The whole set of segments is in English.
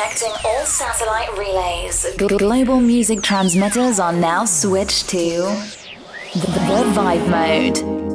Connecting all satellite relays. Global music transmitters are now switched to the, the Vibe Mode.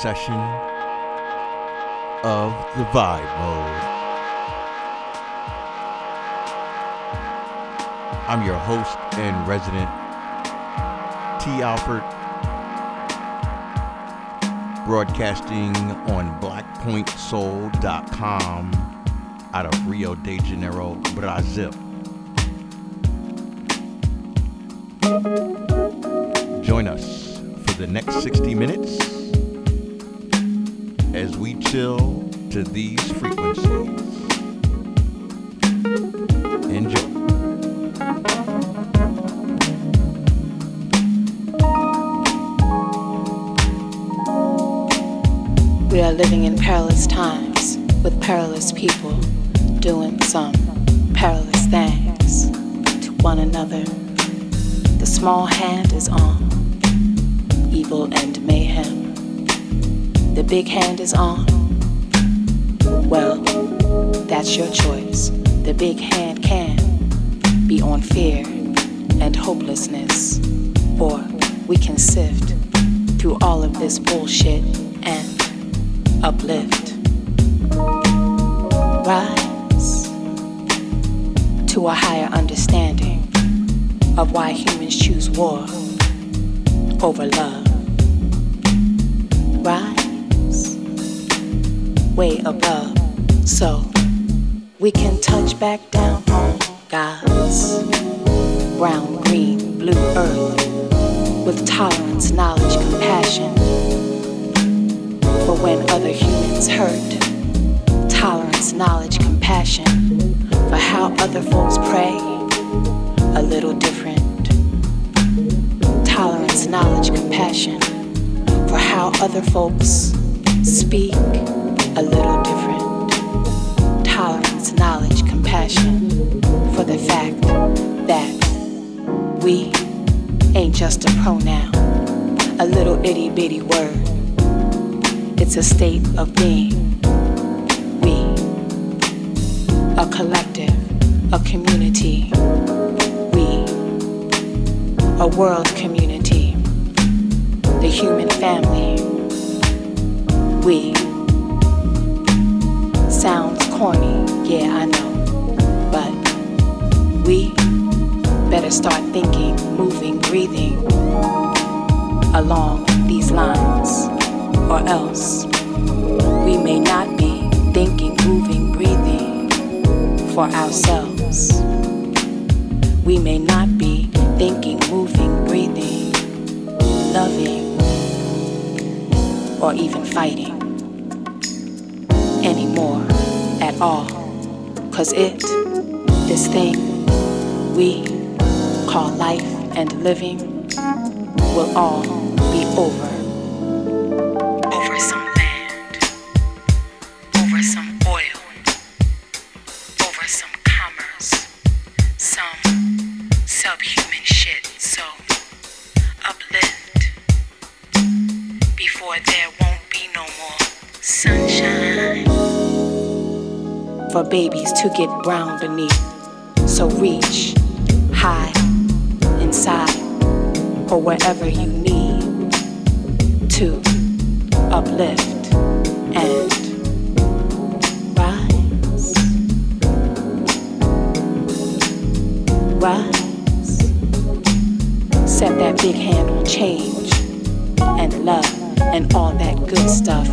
Session of the Vibe Mode. I'm your host and resident, T. Alfred, broadcasting on blackpointsoul.com out of Rio de Janeiro, Brazil. Join us for the next 60 minutes as we chill to these frequencies. Enjoy. We are living in perilous times with perilous people doing some perilous things to one another. The small hand is on evil and big hand is on. Well, that's your choice. The big hand can be on fear and hopelessness, or we can sift through all of this bullshit and uplift. Rise to a higher understanding of why humans choose war over love rise way above so we can touch back down on God's brown, green, blue earth with tolerance, knowledge, compassion for when other humans hurt. Tolerance, knowledge, compassion for how other folks pray a little different. Tolerance, knowledge, compassion for how other folks speak a little different. Tolerance, knowledge, compassion for the fact that we ain't just a pronoun, a little itty bitty word. It's a state of being. We, a collective, a community. We, a world community the human family. We. Corny, yeah, I know. Cause it, this thing we call life and living, will all be over. Babies to get brown beneath. So reach high inside or wherever you need to uplift and rise. Rise. Set that big hand on change and love and all that good stuff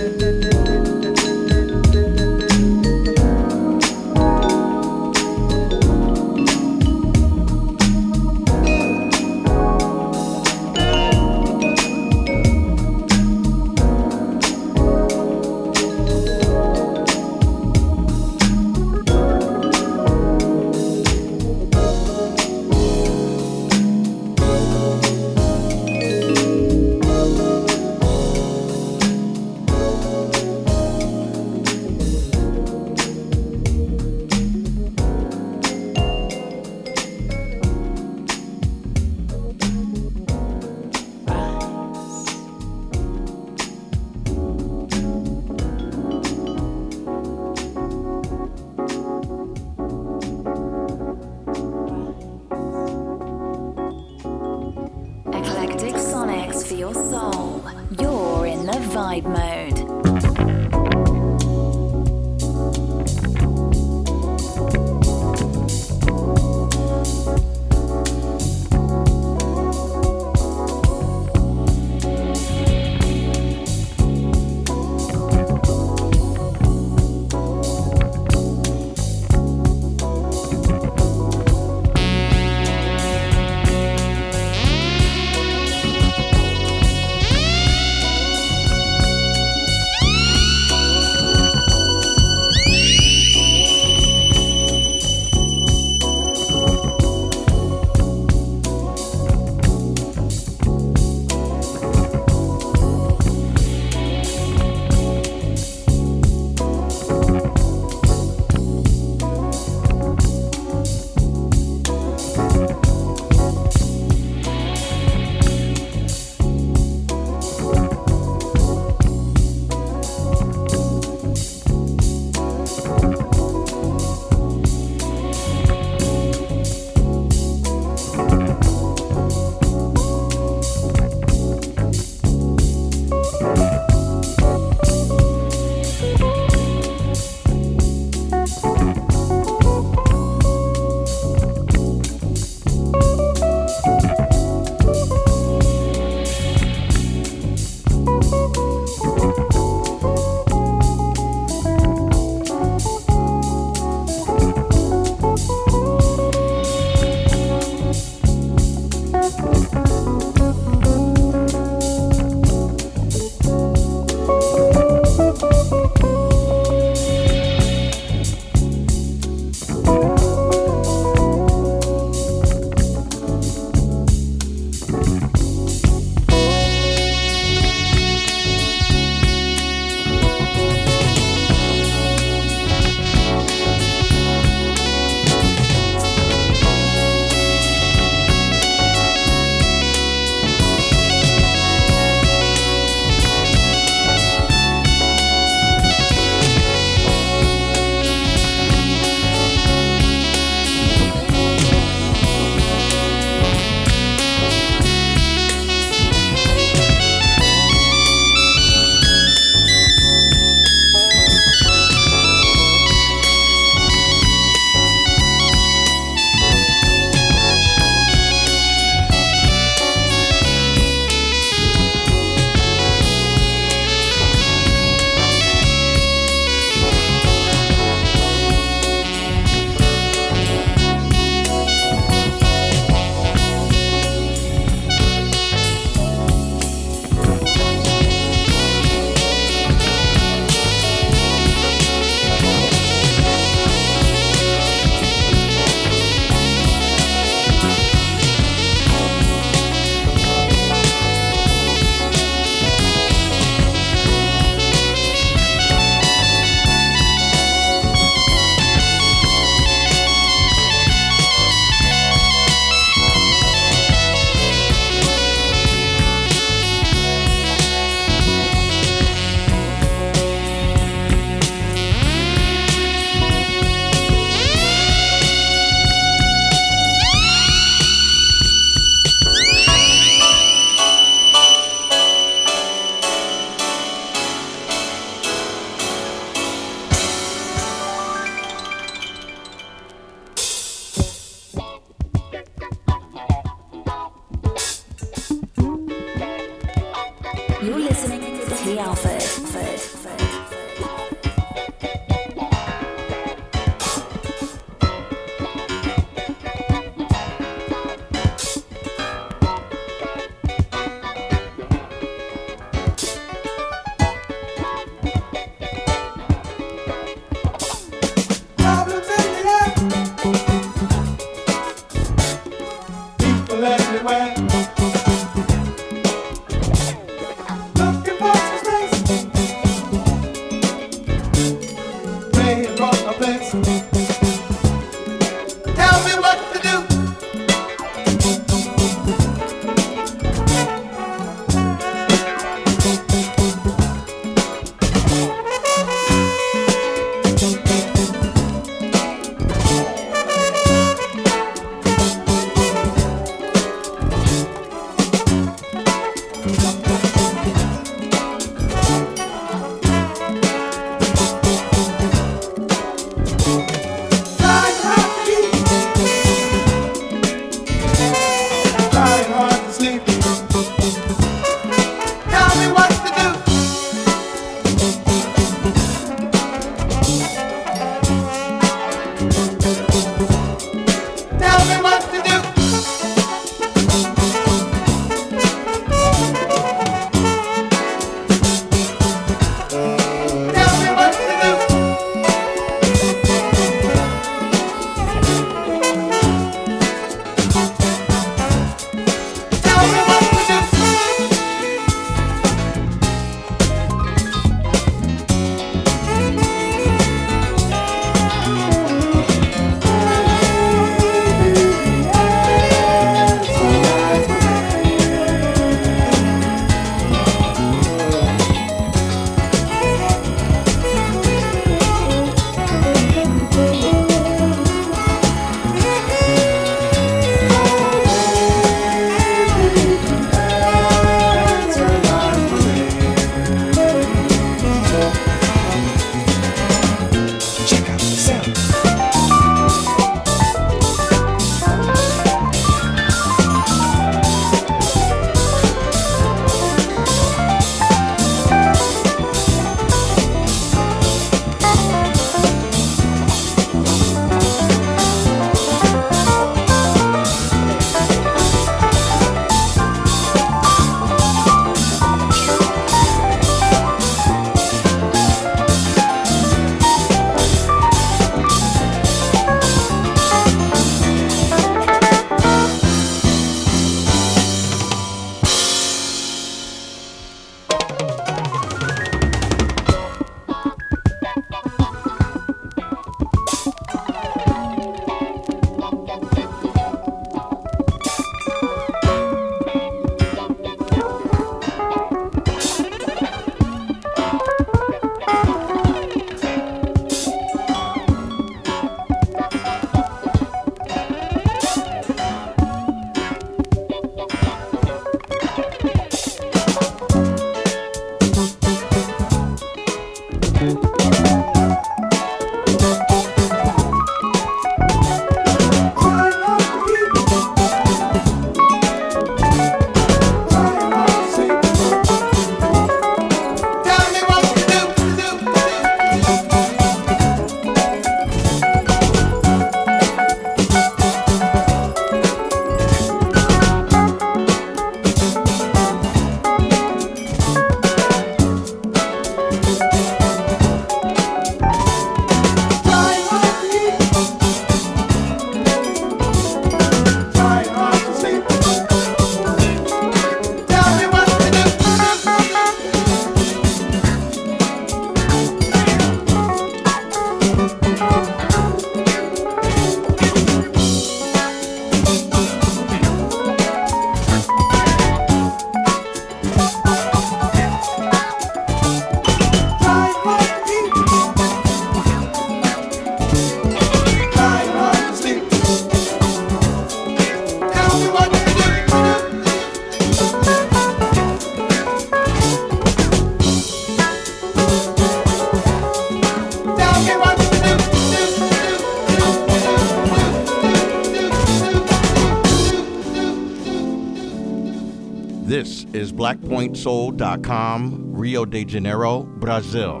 This is blackpointsoul.com, Rio de Janeiro, Brazil.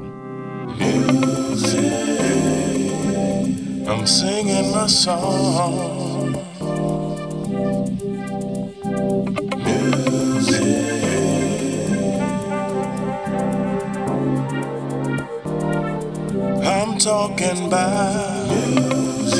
Music, I'm singing my song. Music, I'm talking about music.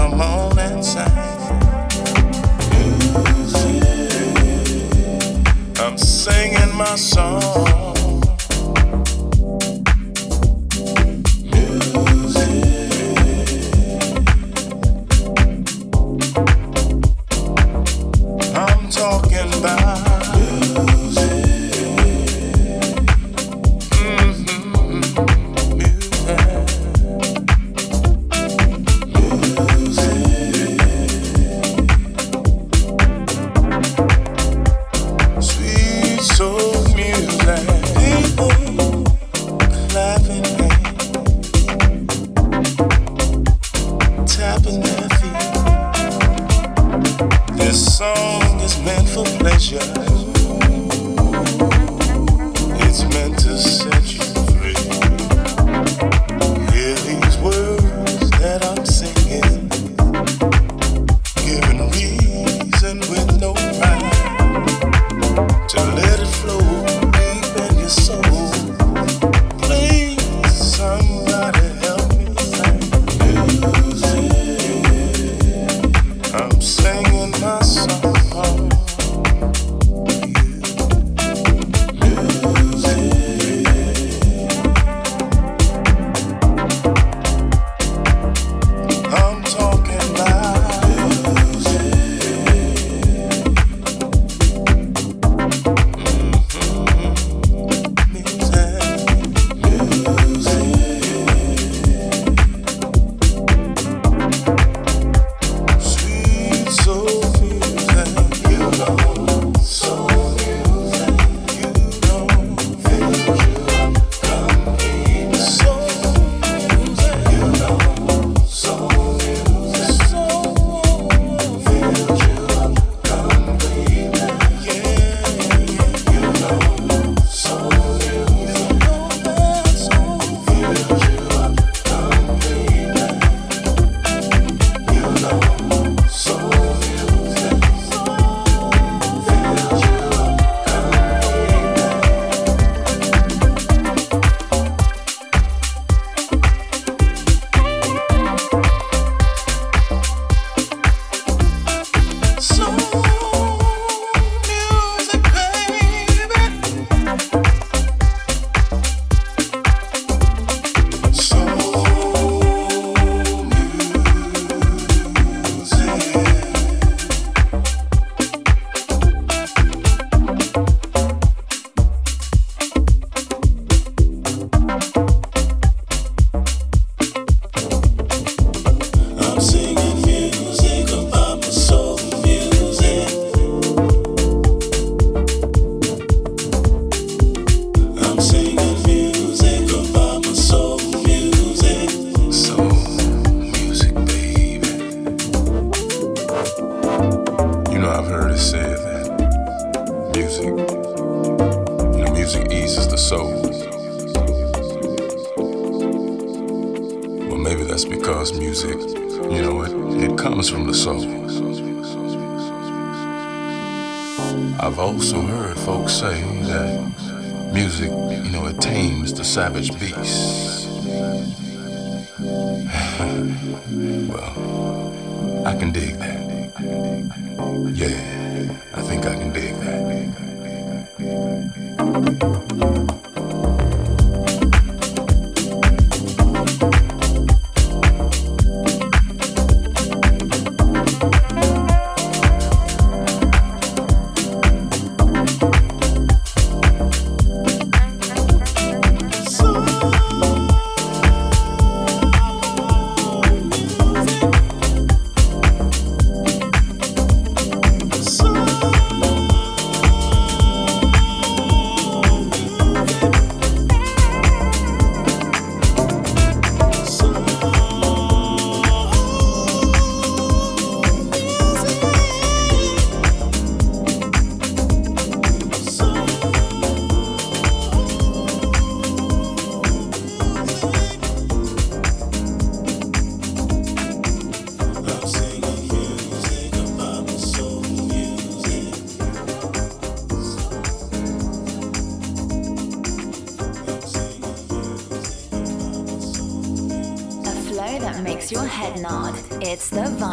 come on and sing. I'm singing my song.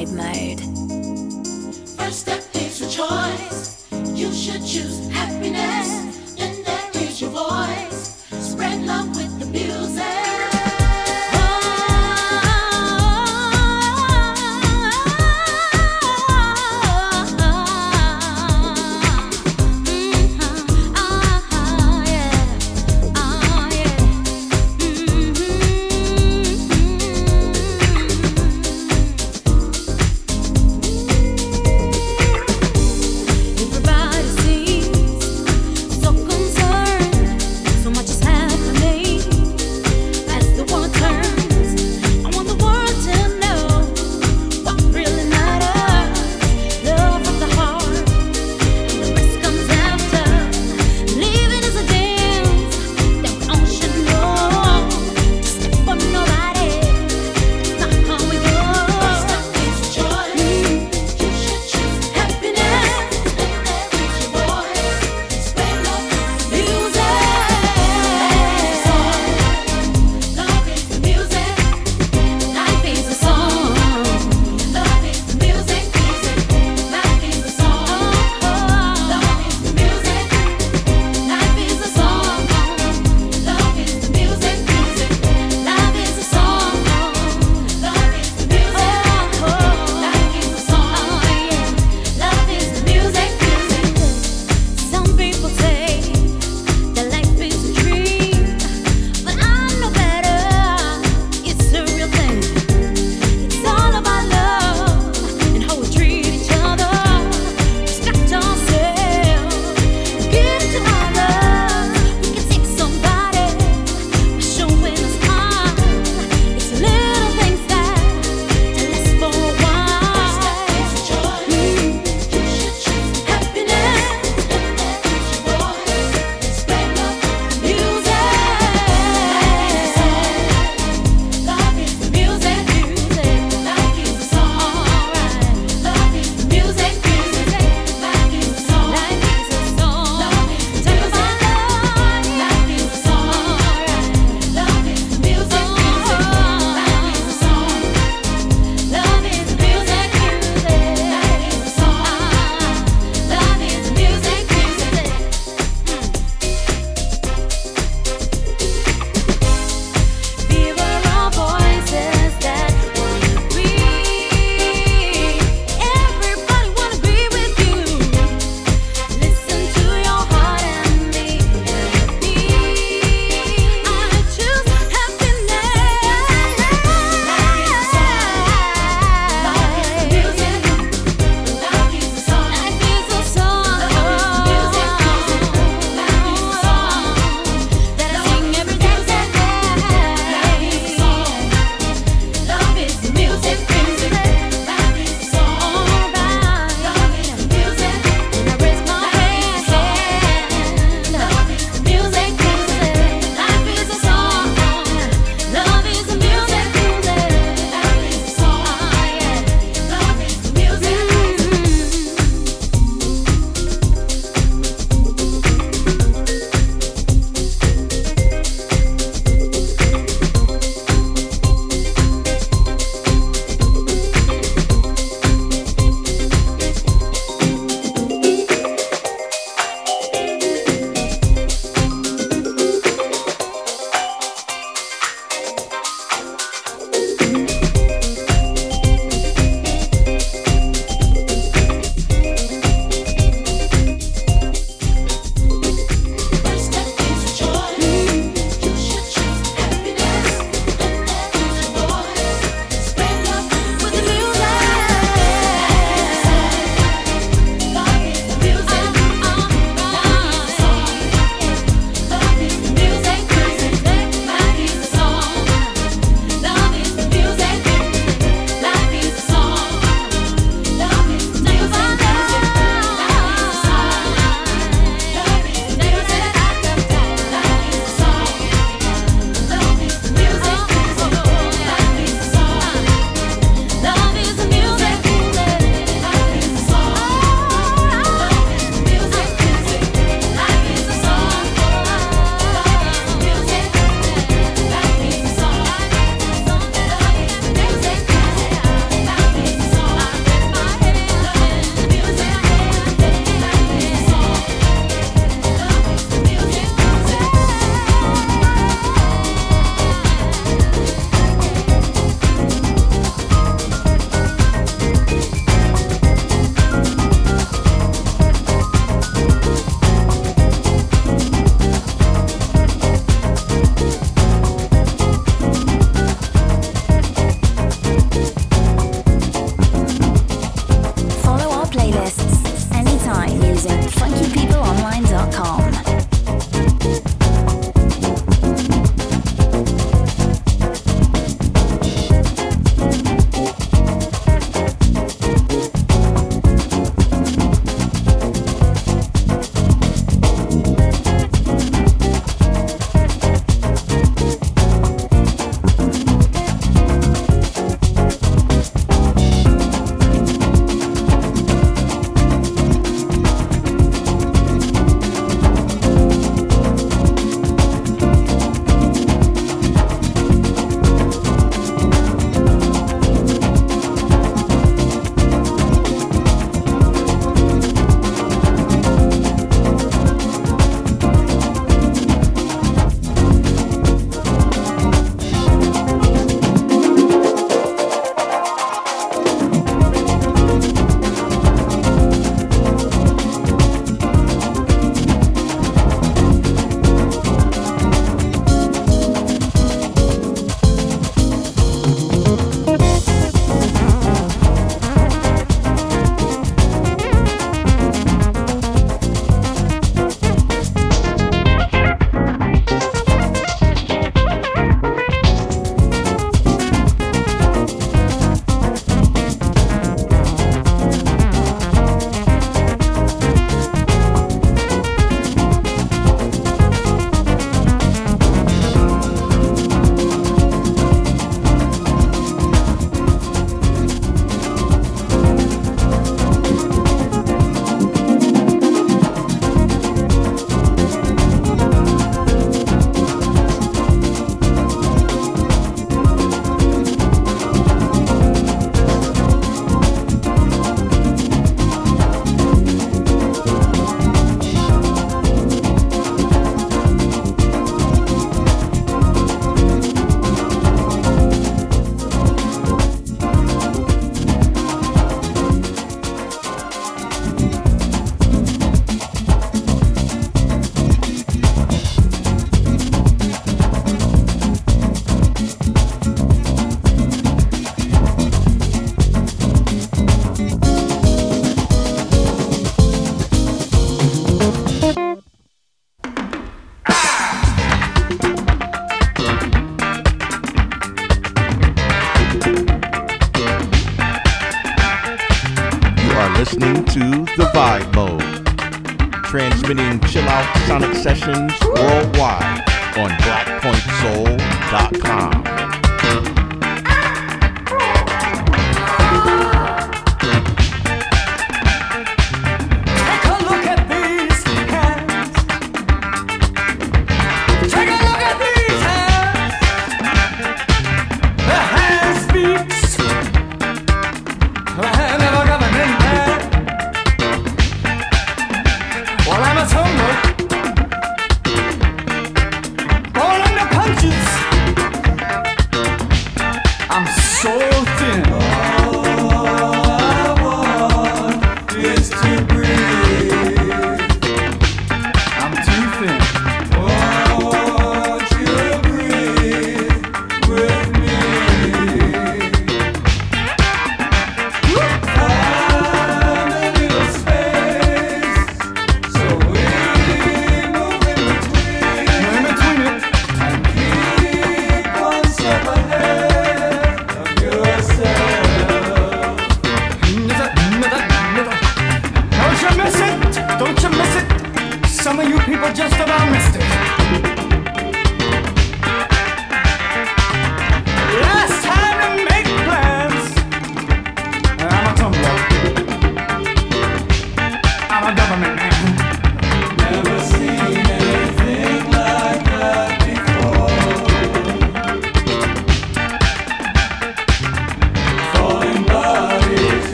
vibe mode.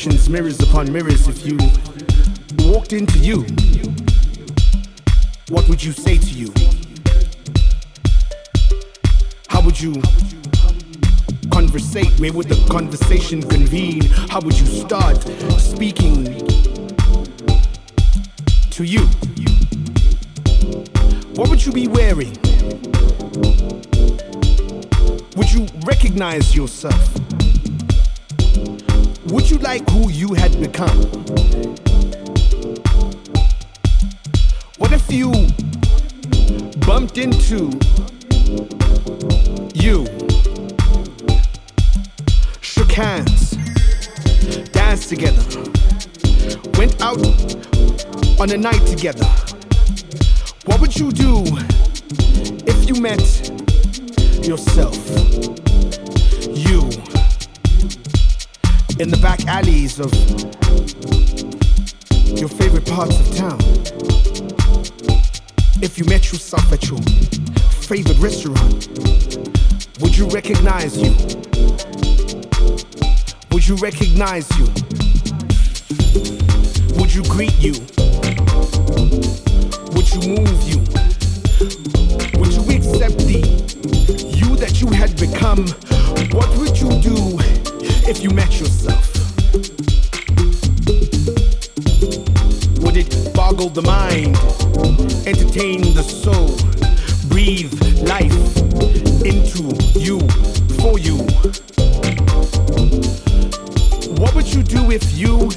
Reflections, mirrors upon mirrors. If you walked into you, what would you say to you? How would you conversate? Where would the conversation convene? How would you start speaking to you? What would you be wearing? Would you recognize yourself? Would you like who you had become? What if you bumped into you, shook hands, danced together, went out on a night together, what would you do if you met yourself? In the back alleys of your favorite parts of town. If you met yourself at your favorite restaurant, would you recognize you? Would you recognize you? Would you greet you? Would you move you? Would you accept the you that you had become? What would you do if you met yourself? Would it boggle the mind, entertain the soul, breathe life into you, for you? What would you do if you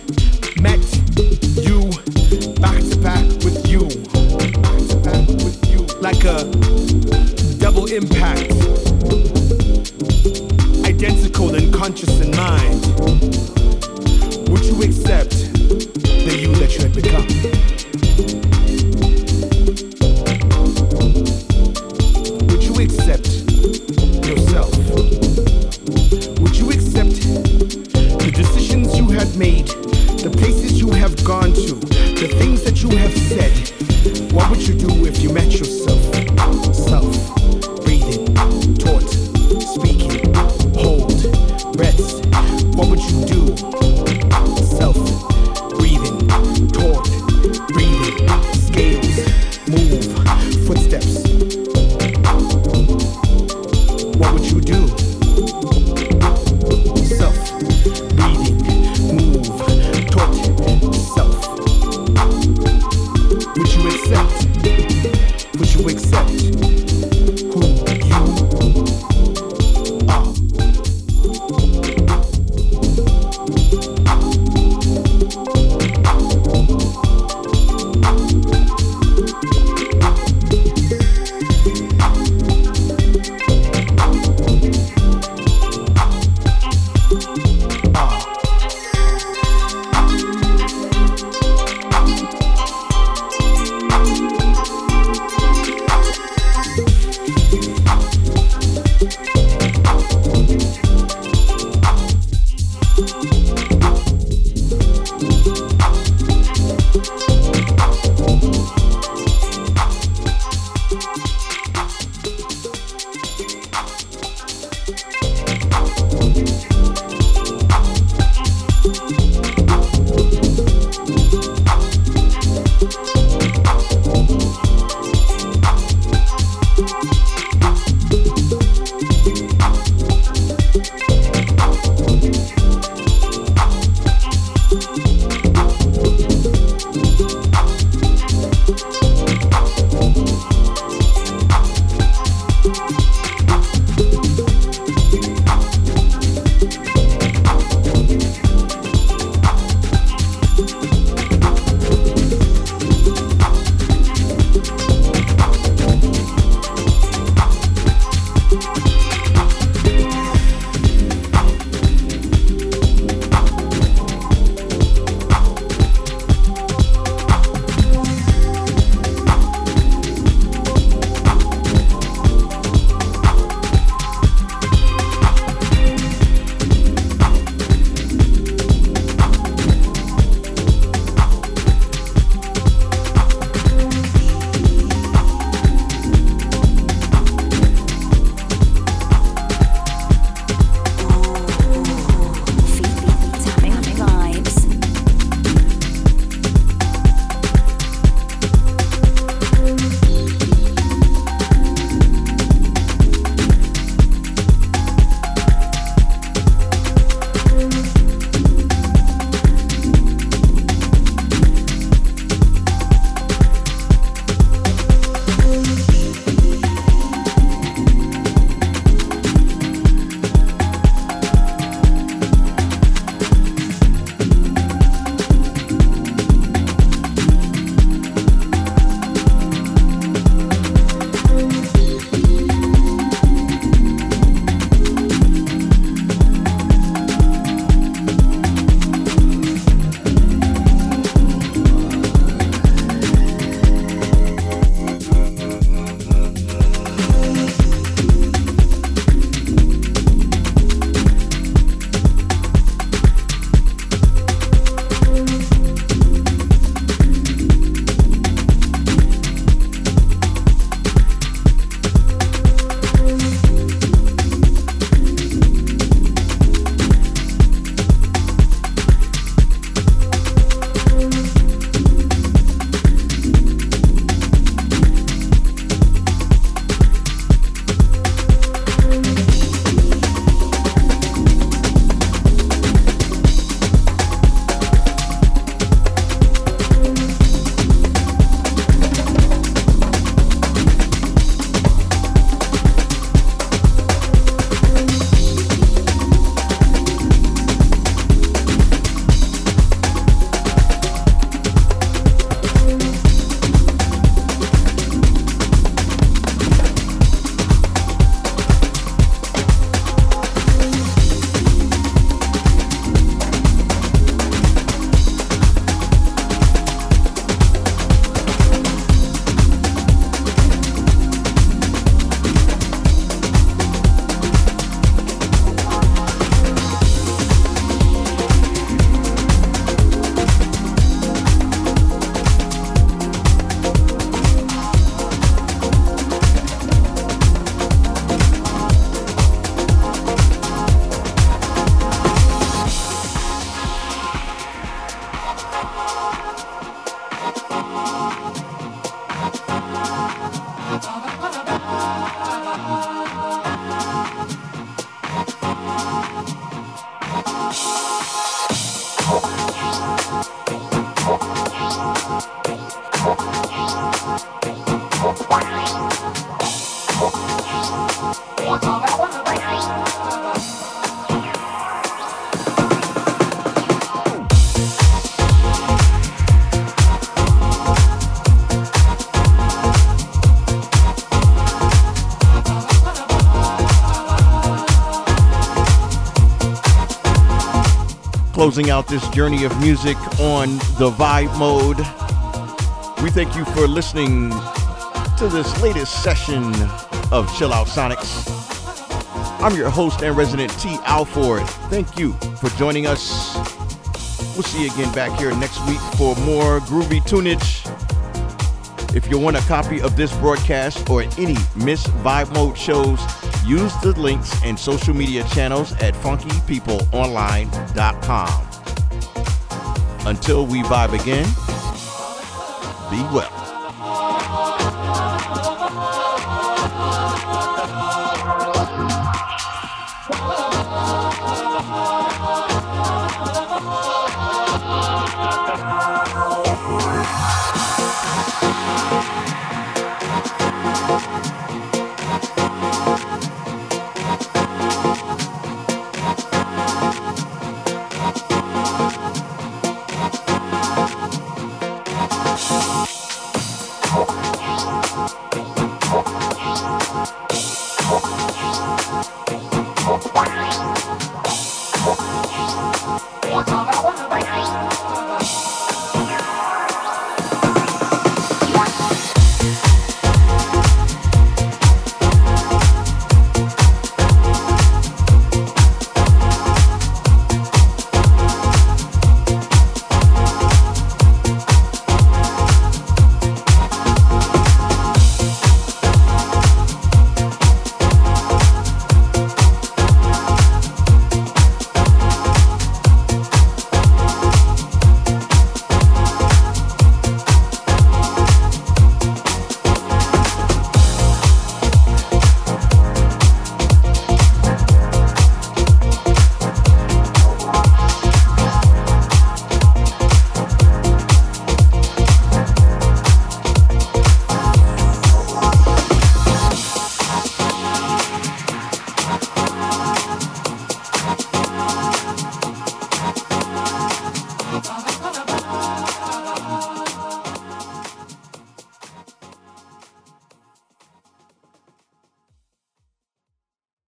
Closing out this journey of music on the vibe mode. We thank you for listening to this latest session of Chill Out Sonics. I'm your host and resident T. Alford. Thank you for joining us. We'll see you again back here next week for more groovy tunage. If you want a copy of this broadcast or any Miss Vibe Mode shows, use the links and social media channels at funkypeopleonline.com. Until we vibe again, be well.